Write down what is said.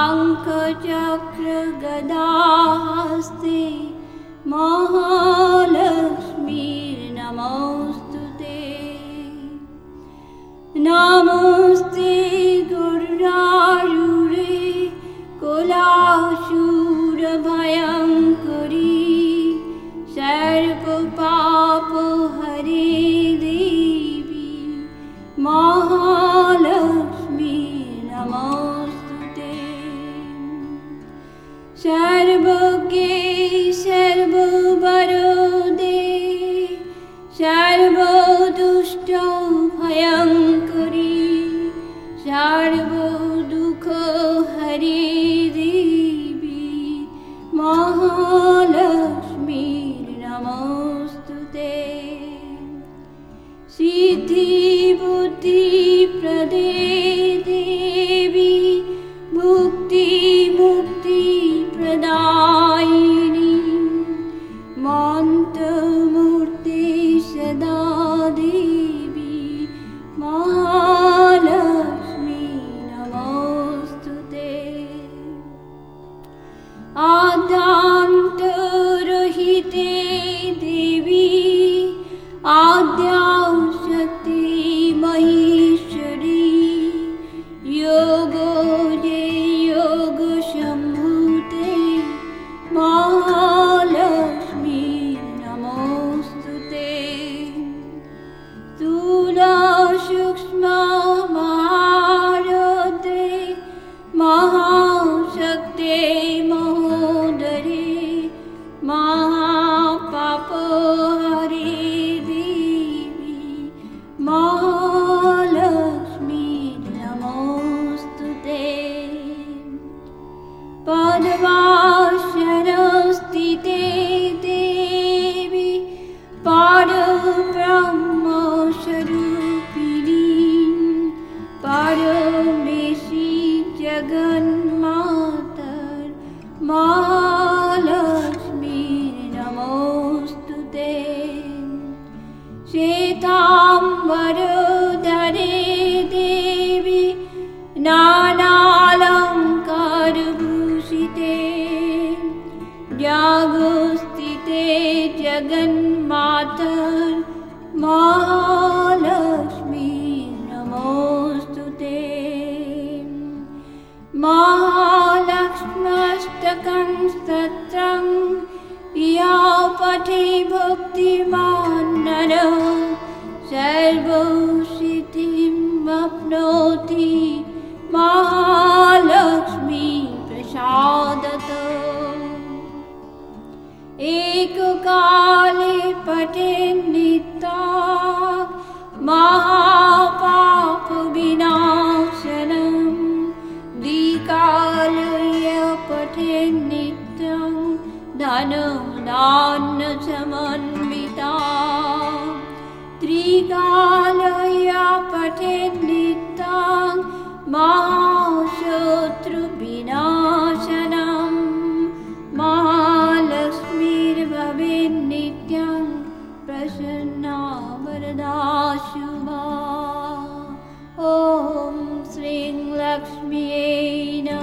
पङ्कचक्रगदास्ति महा सर्वज्ञे सर्ववरदे सर्वदुष्टौ भयङ्करी सर्वदुःखहरे देवी महालक्ष्मी नमोऽस्तु ते सिद्धिबुद्धिप्रदे देवी महालक्ष्मी पद्माशनस्थिते देवी पारब्रह्मस्वरूपिणी पारमेशी जगन्मातर् महालक्ष्मी गोस्ति ते नमोऽस्तु ते। नमोऽस्तुते महालक्ष्मष्टकंस्तत्र या पठे भक्तिमान्नर सर्वसिं प्राप्नोति महा काले कालीपठे नृता मापविनाशन द्विकालयपठे पठे नित्यं। च मन्विता त्रिकालय पठे नृता मा Om Sri Lakshmi Aina.